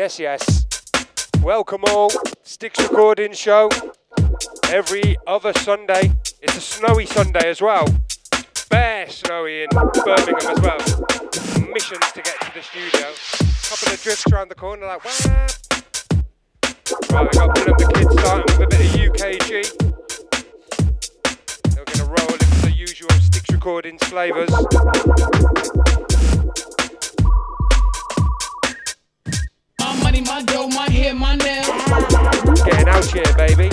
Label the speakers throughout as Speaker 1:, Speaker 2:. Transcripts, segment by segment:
Speaker 1: Yes, yes. Welcome all. Sticks Recording Show. Every other Sunday. It's a snowy Sunday as well. Bare snowy in Birmingham as well. Missions to get to the studio. Couple of drifts around the corner like, what? Right, we got Bill up the kids starting with a bit of UKG. We're going to roll into the usual Sticks Recordings flavours.
Speaker 2: Money, my dough, my hair, my nails.
Speaker 1: Getting out here, baby.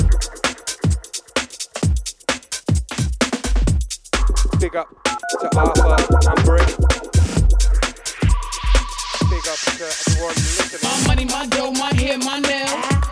Speaker 1: Big up to Arthur and Brick. Big up to everyone listening.
Speaker 2: My money, my dough, my hair, my nails.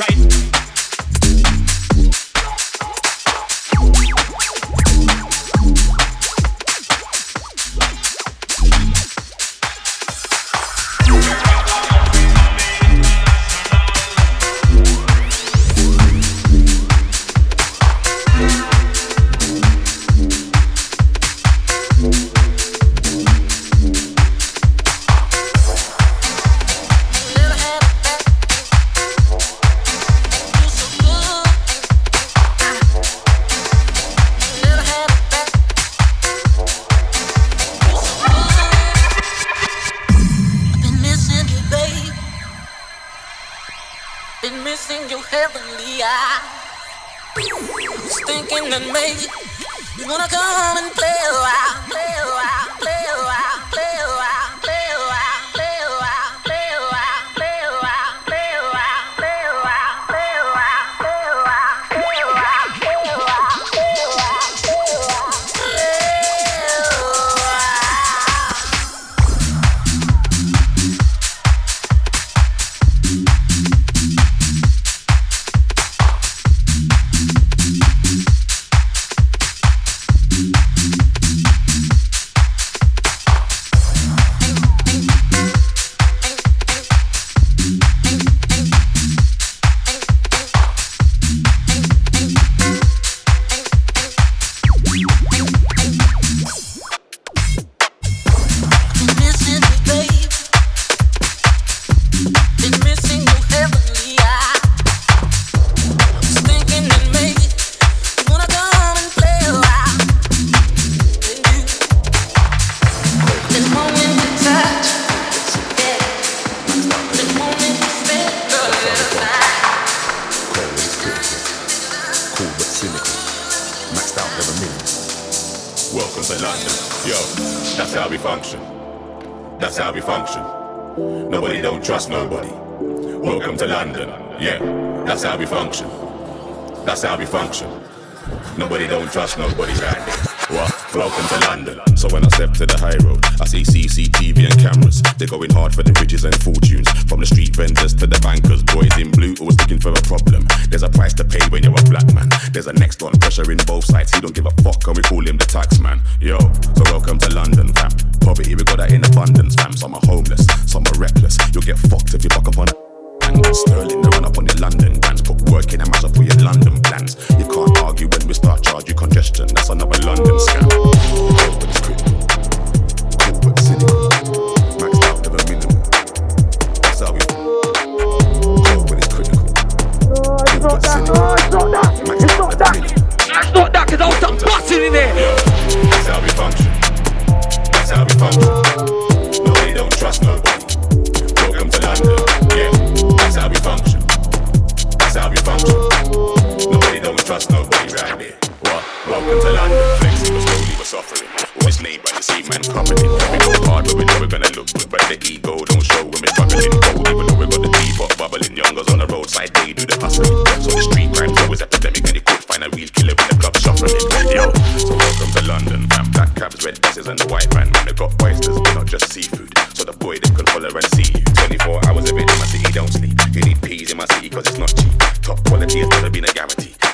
Speaker 3: International.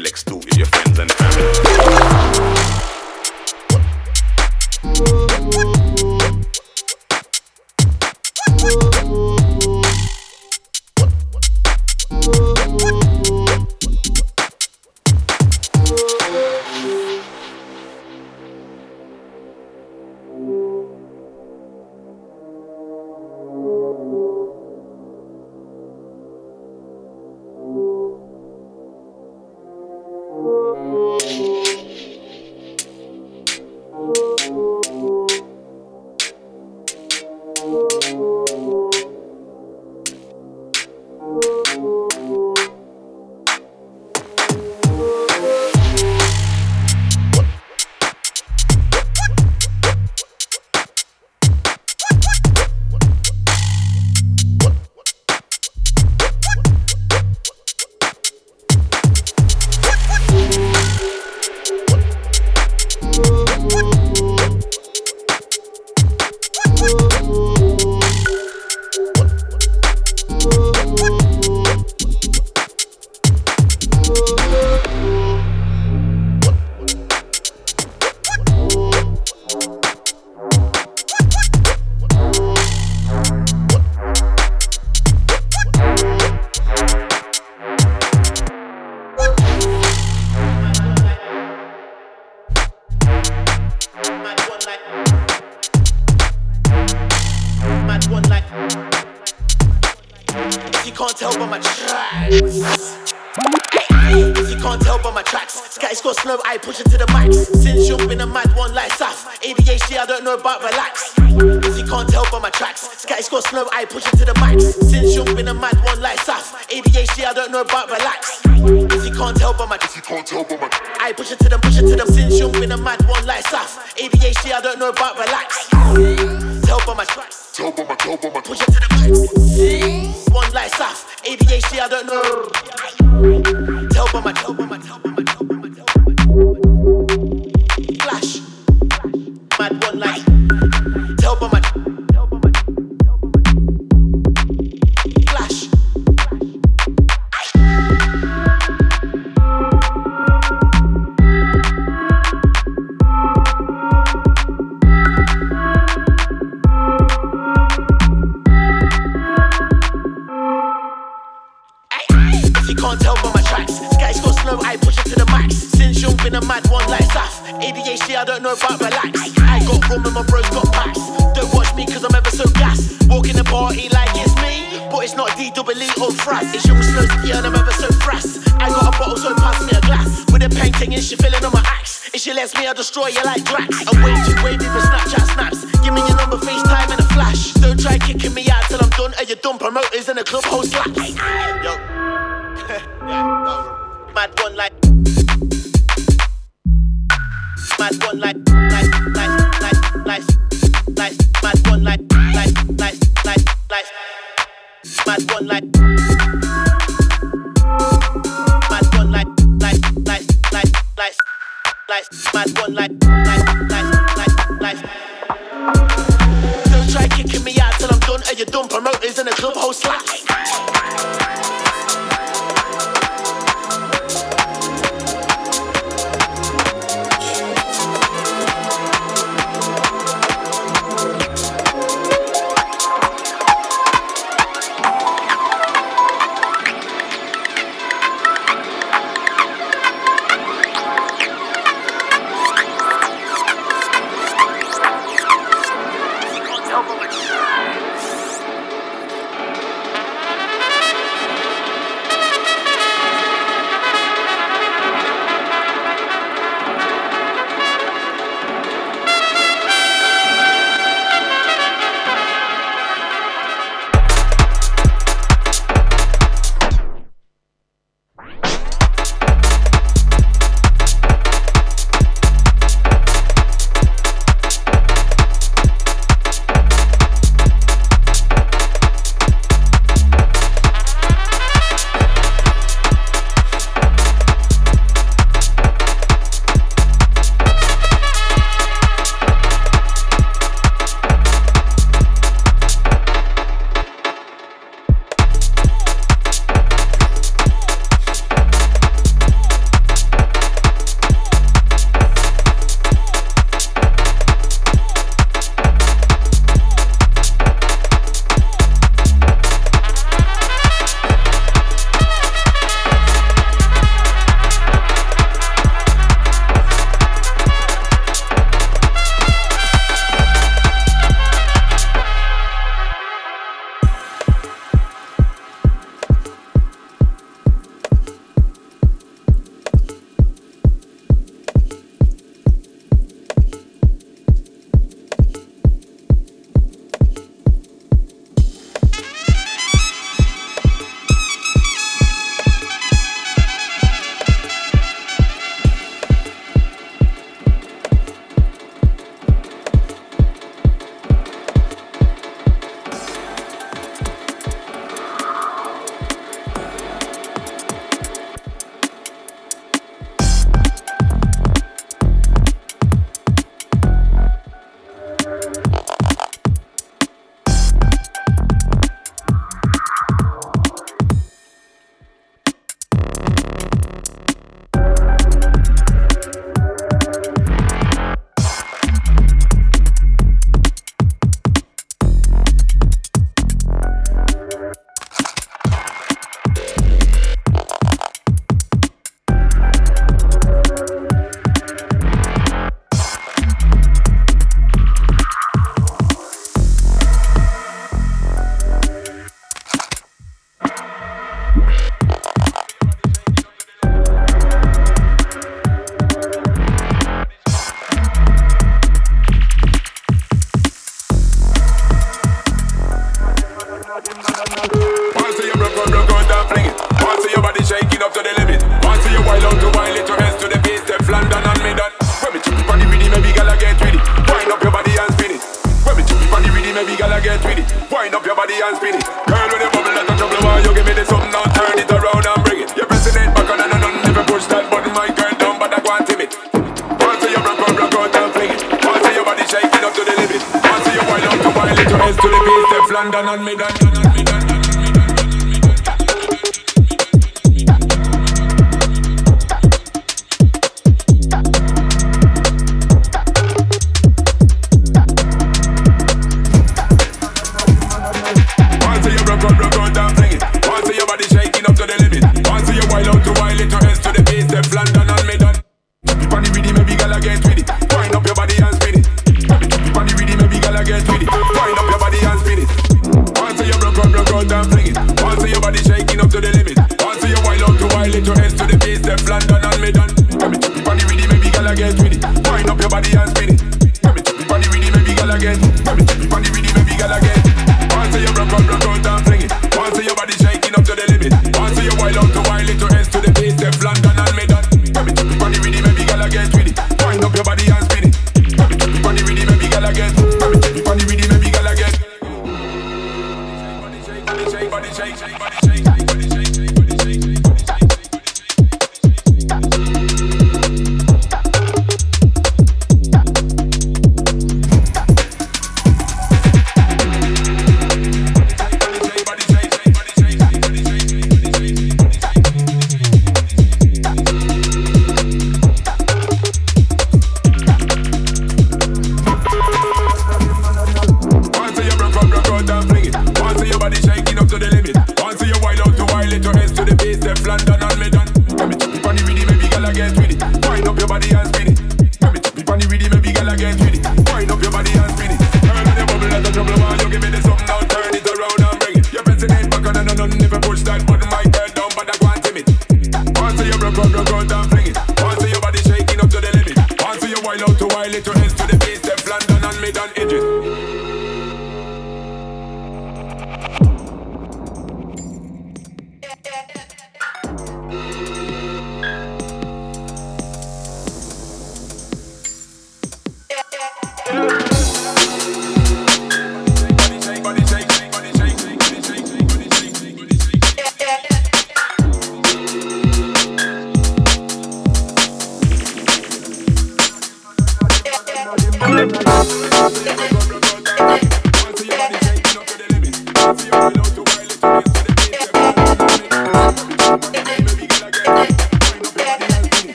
Speaker 4: Skrillex 2 i your
Speaker 5: friend.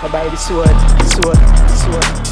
Speaker 6: Conquer by the sword, sword, sword.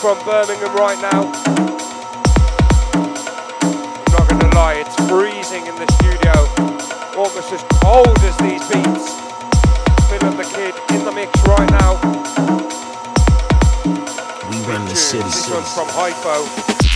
Speaker 7: From Birmingham right now. I'm not gonna lie, it's freezing in the studio. Almost as cold as these beats. Phil and the Kid in the mix right now.
Speaker 8: We run the city.
Speaker 7: This one's from Hypho.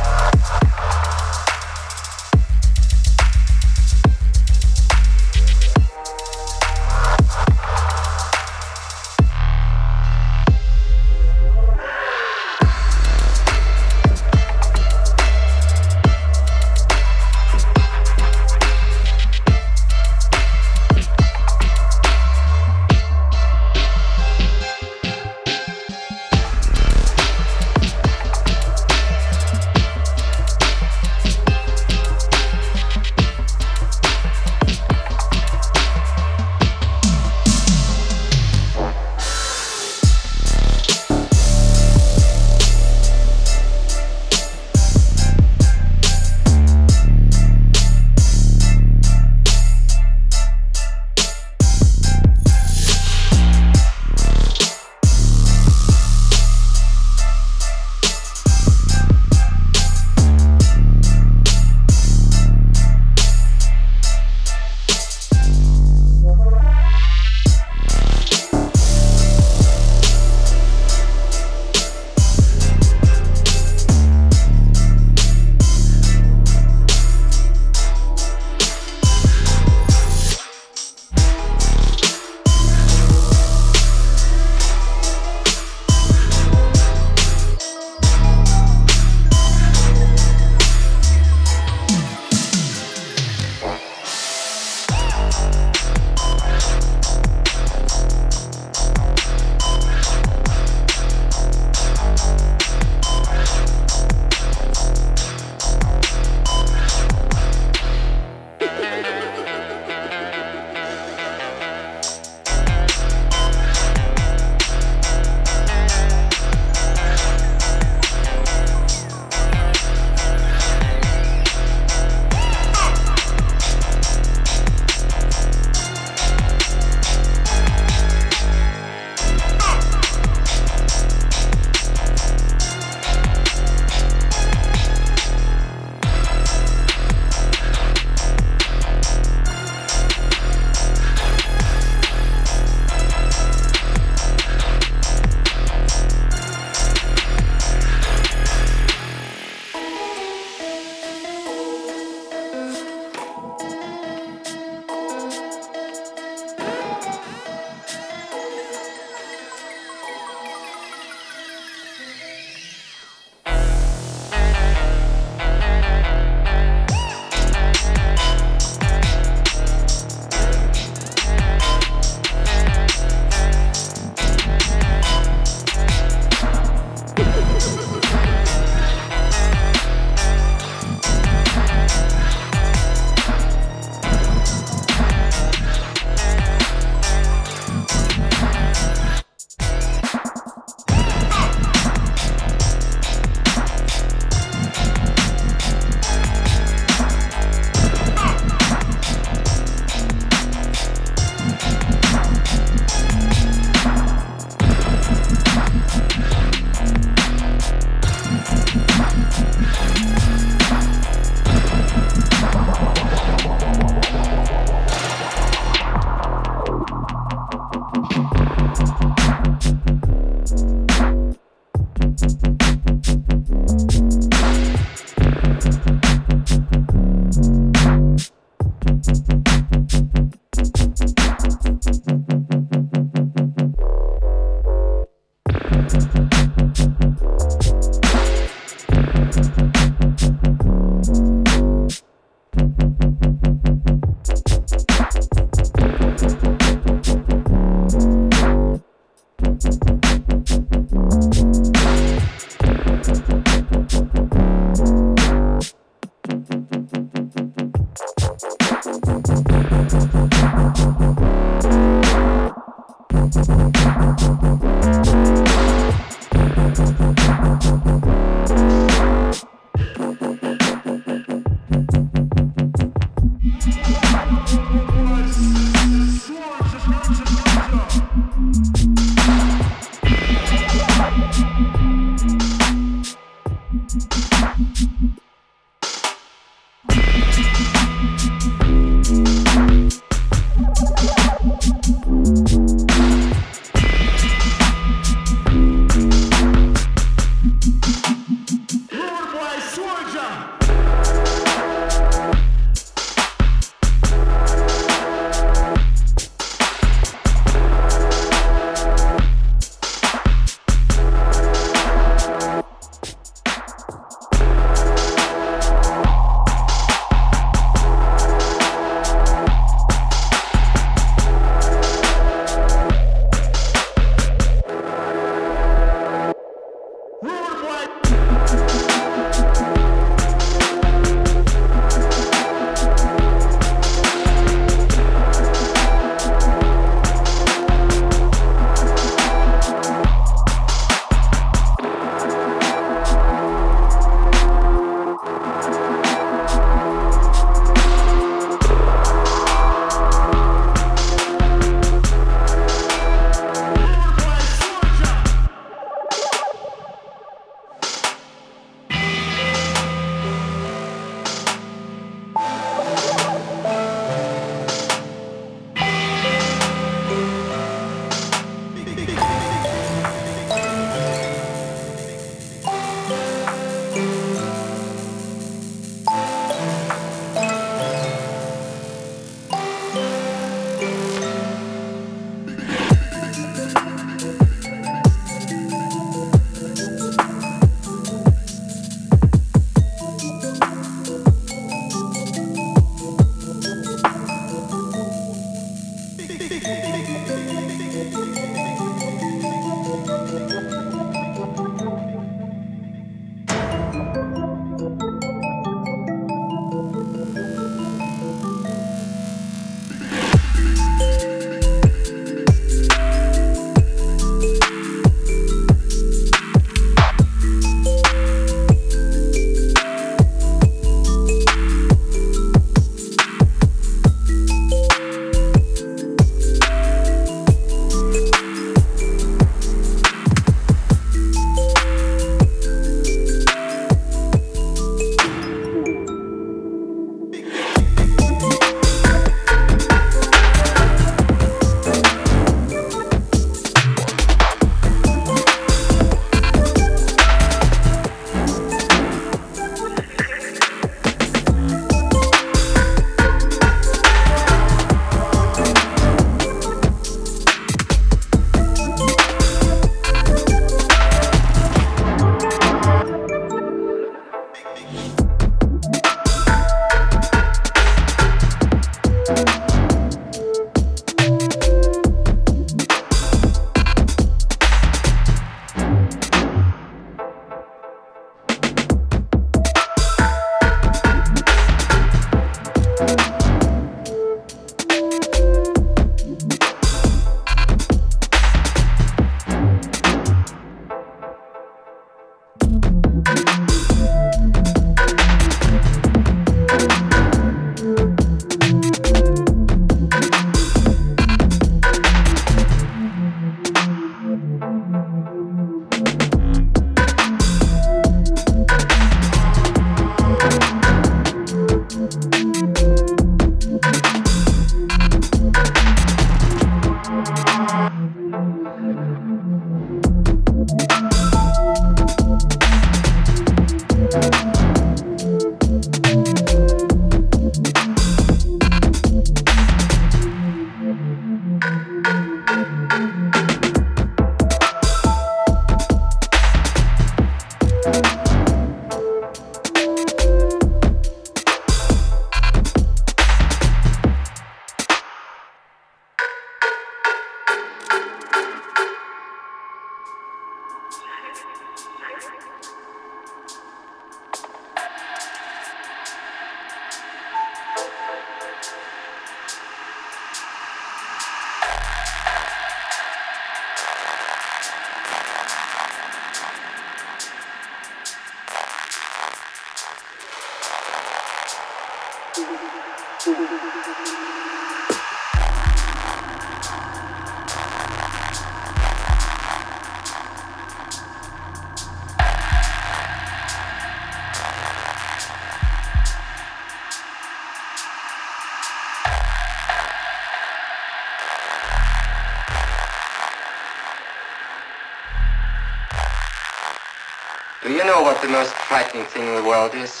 Speaker 8: The
Speaker 9: most frightening thing in the world is?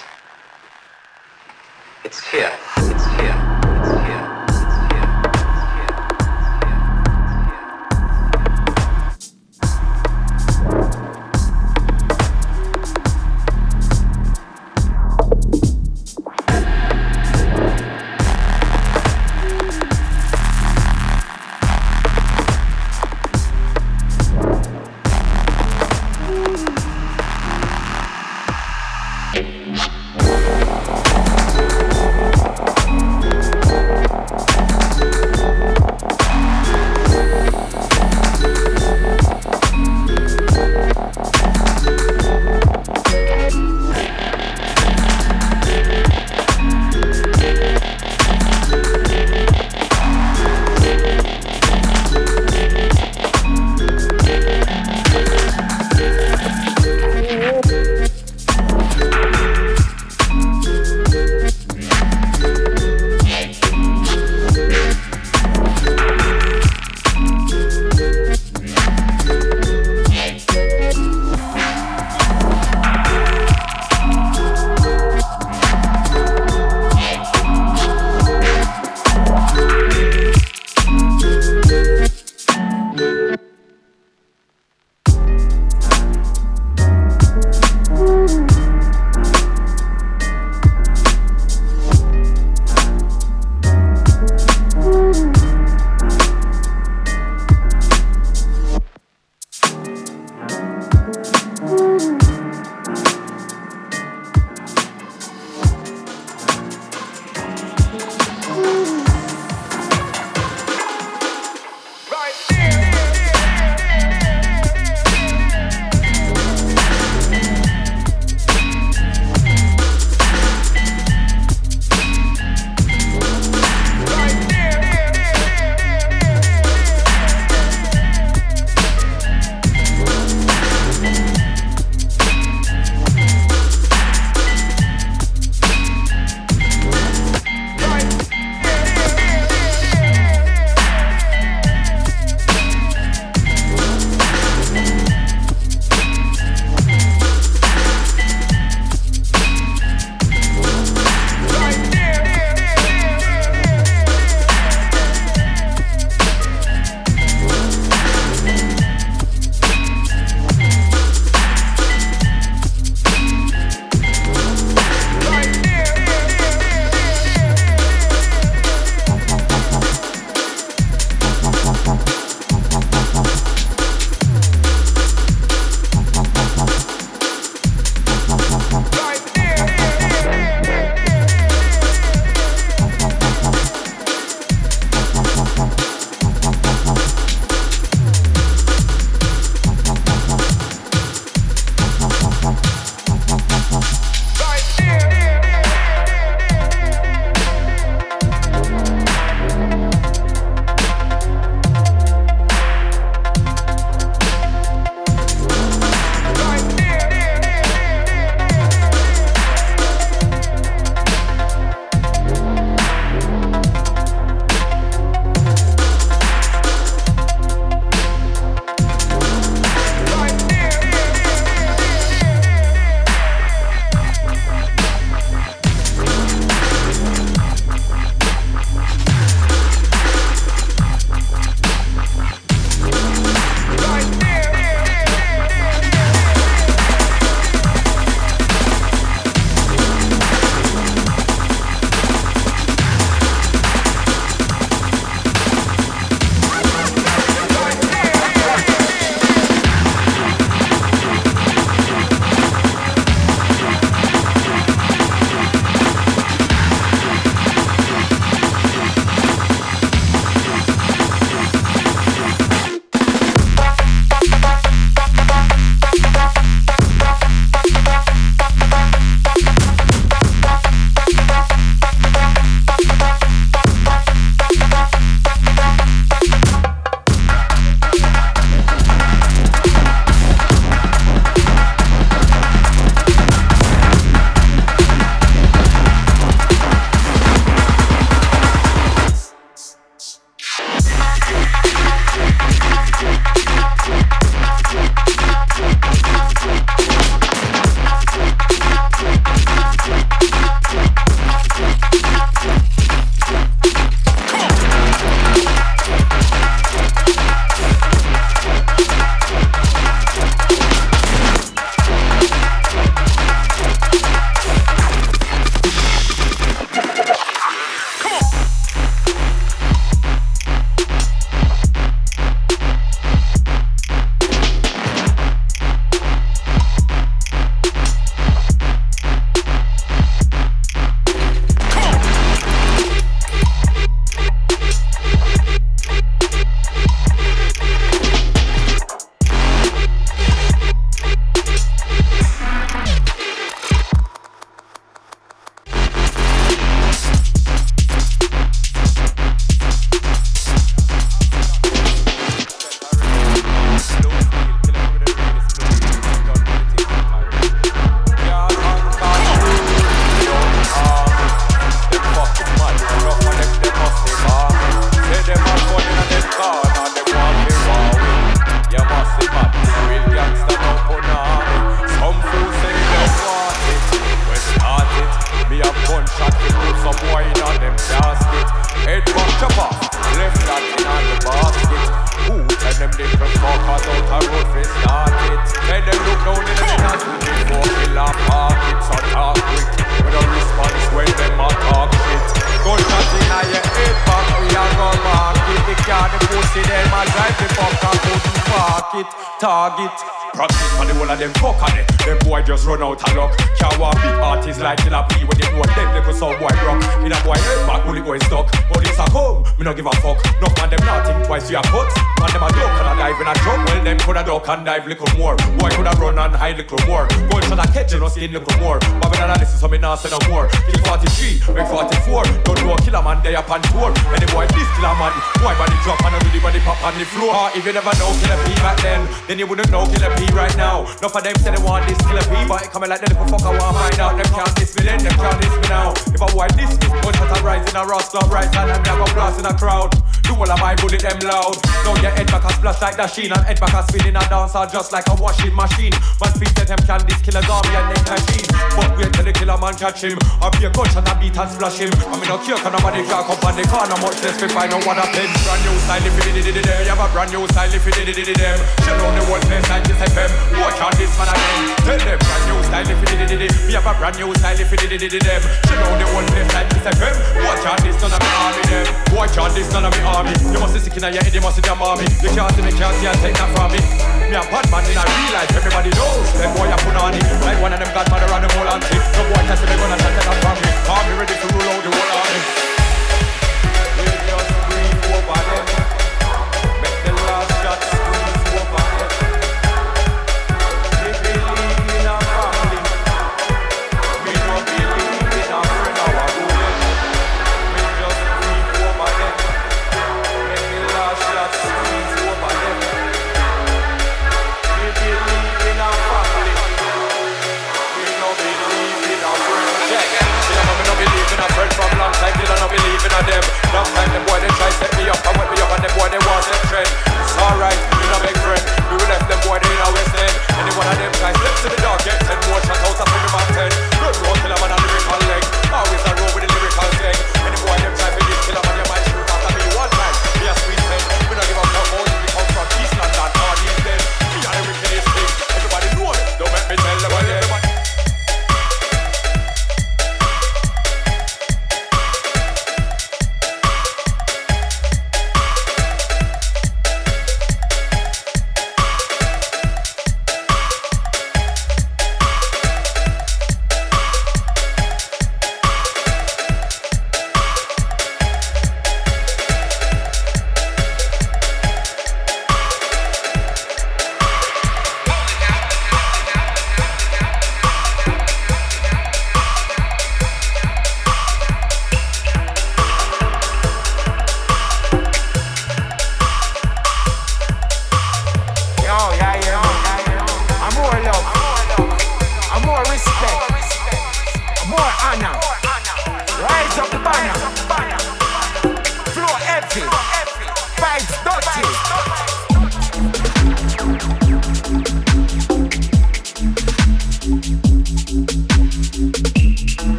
Speaker 10: the sheen and head back a spinning a dancer just like a washing machine. Man speak that them can this killer zombie and neck and jean. But wait till the killer man catch him. I be a gunshot a beat and splash him. I mean no cure can nobody jack up on the corner much less we find out what a. Brand new style if you did it there, you have a brand new style if you did it there.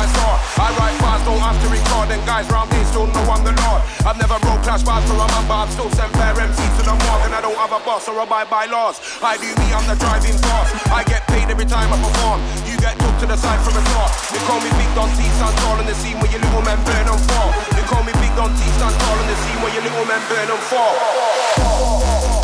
Speaker 10: I saw. I write bars, do me, still know I'm the Lord. I've never rolled class bars to run, but I've still sent fair MCs to the
Speaker 11: wall. and
Speaker 12: I don't have a boss, or abide by laws.
Speaker 7: I do me, I'm the driving force. I get paid every time I perform. You get took to the side from the top. They call me Big Don T, stand tall in the scene where your little men burn on for. They call me Big Don T, stand tall in the scene where your little men burn on for.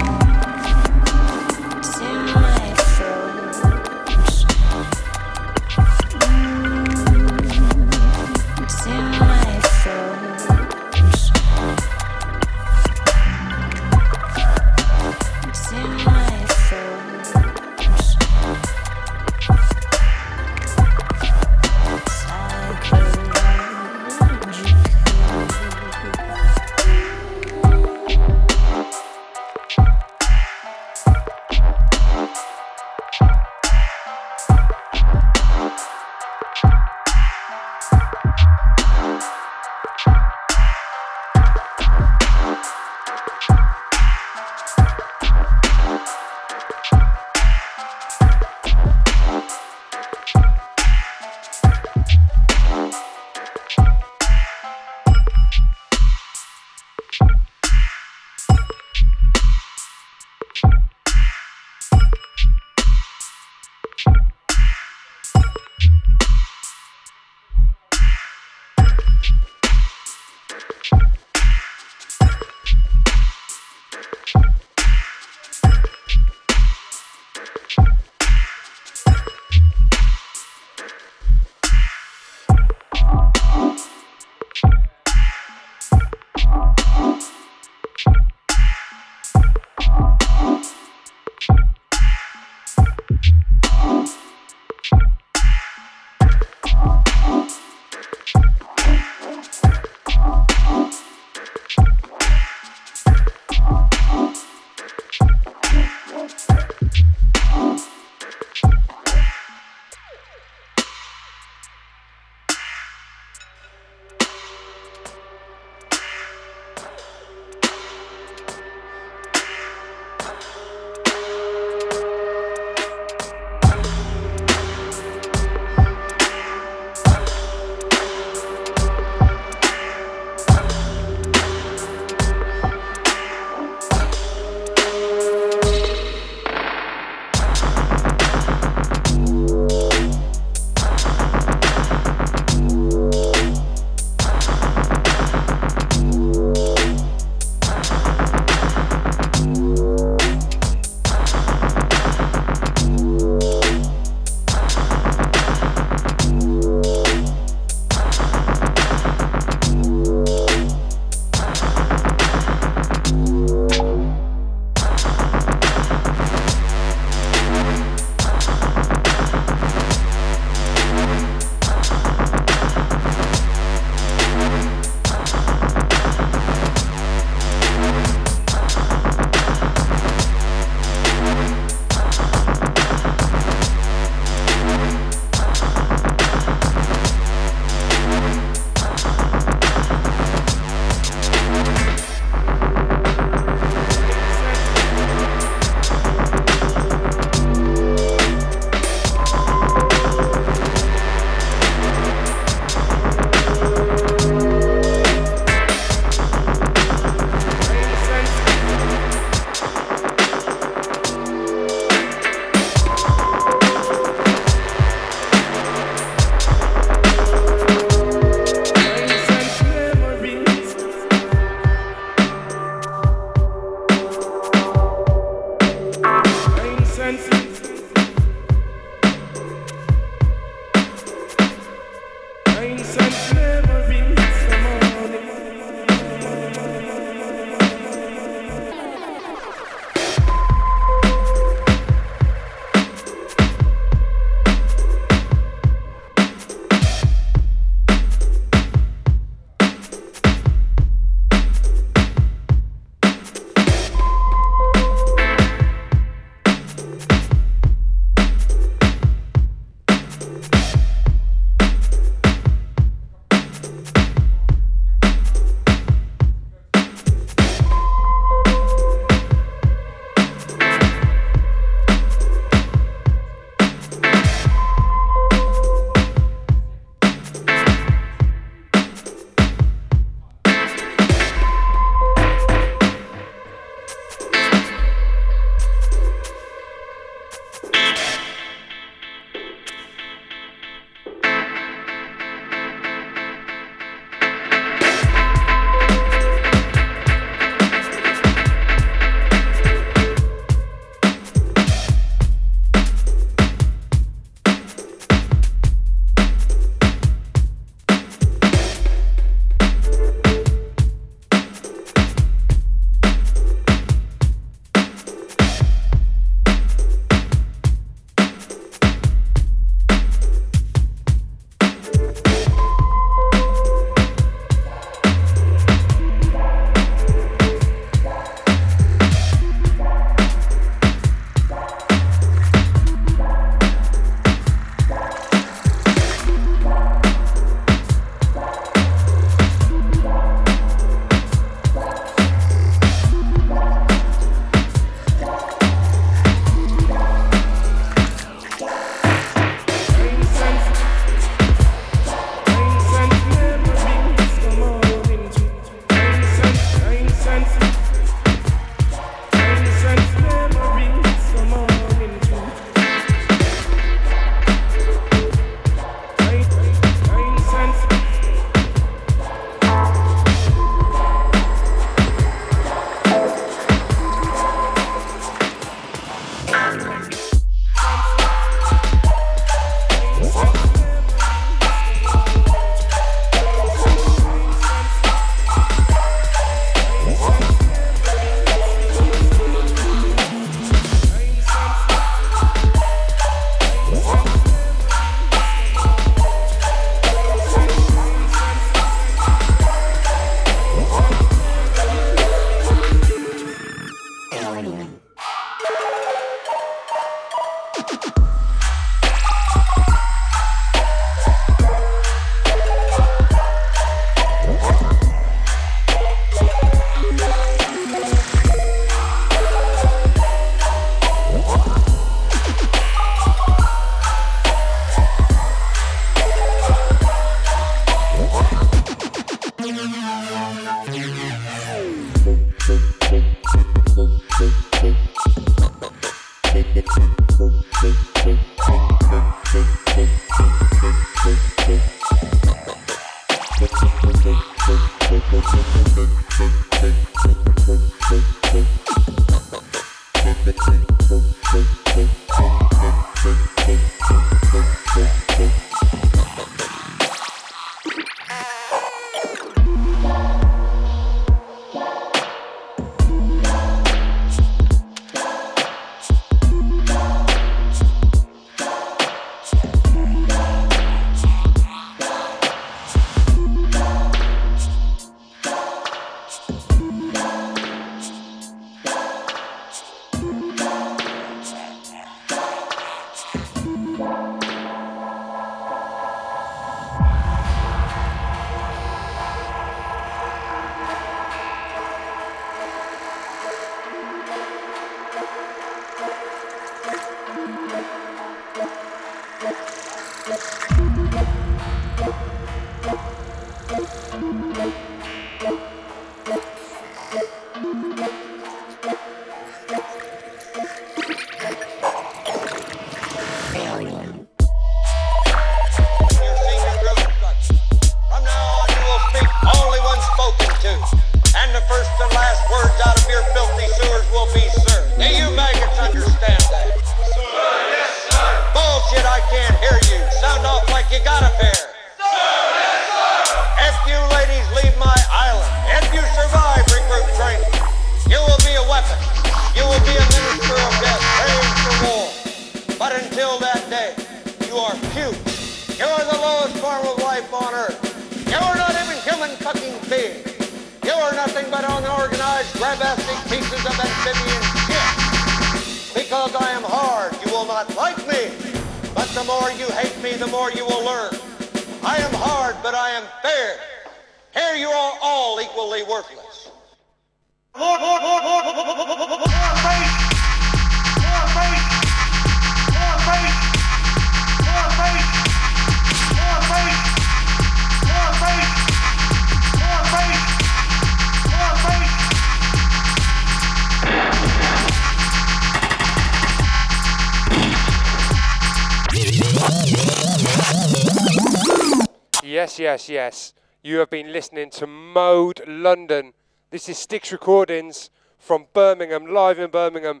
Speaker 1: Mode London. This is Sticks Recordings from Birmingham, live in Birmingham.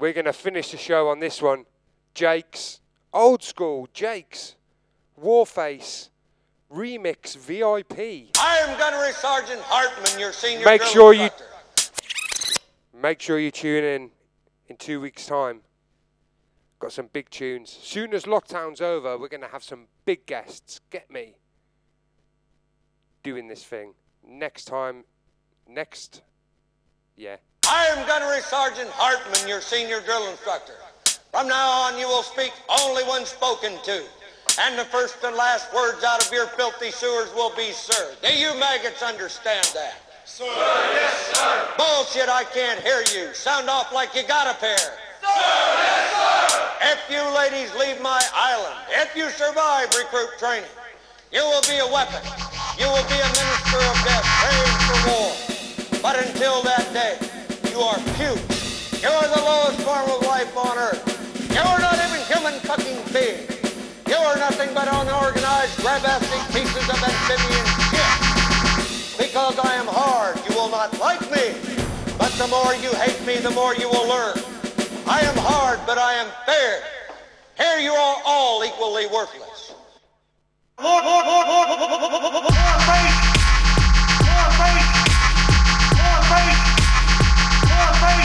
Speaker 1: We're going to finish the show on this one. Jake's, old school, Jake's, Warface, Remix VIP.
Speaker 13: I am Gunnery Sergeant Hartman, your senior
Speaker 1: Make sure you make sure you tune in in two weeks' time. Got some big tunes. Soon as lockdown's over, we're going to have some big guests. Get me doing this thing next time. Next, yeah.
Speaker 13: I am Gunnery Sergeant Hartman, your senior drill instructor. From now on, you will speak only when spoken to. And the first and last words out of your filthy sewers will be sir. Do you maggots understand that? Sir, yes, sir. Bullshit, I can't hear you. Sound off like you got a pair. Sir, yes, sir. If you ladies leave my island, if you survive recruit training, you will be a weapon. You will be a minister of death, praying for war. But until that day, you are few. You are the lowest form of life on earth. You are not even human fucking beings. You are nothing but unorganized, grabastic pieces of amphibian shit. Because I am hard, you will not like me. But the more you hate me, the more you will learn. I am hard, but I am fair. Here you are all equally worthless. More faith! More faith! More faith!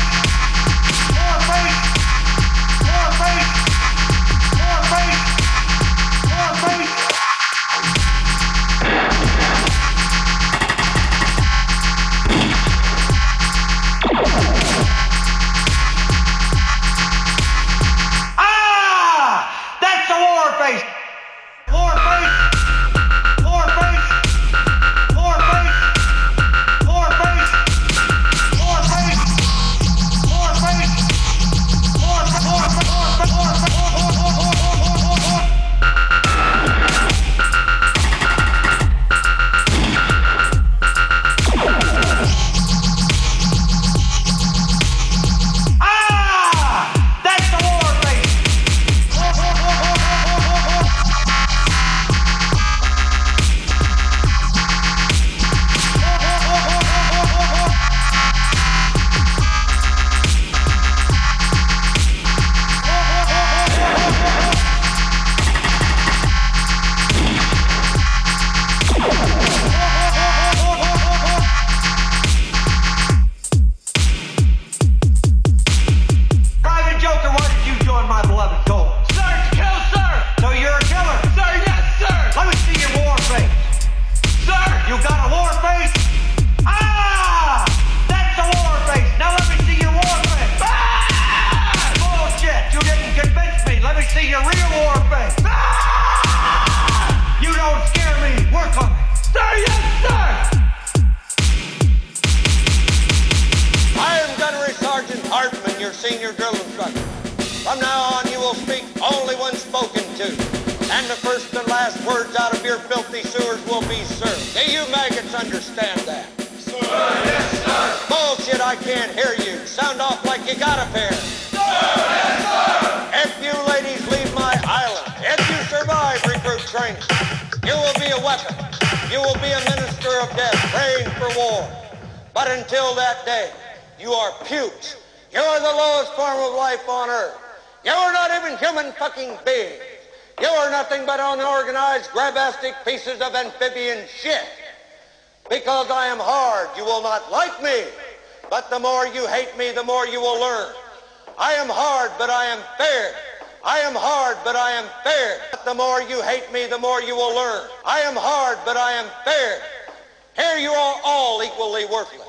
Speaker 13: but I am fair. I am hard, but I am fair. The more you hate me, the more you will learn. I am hard, but I am fair. Here you are all equally worthless.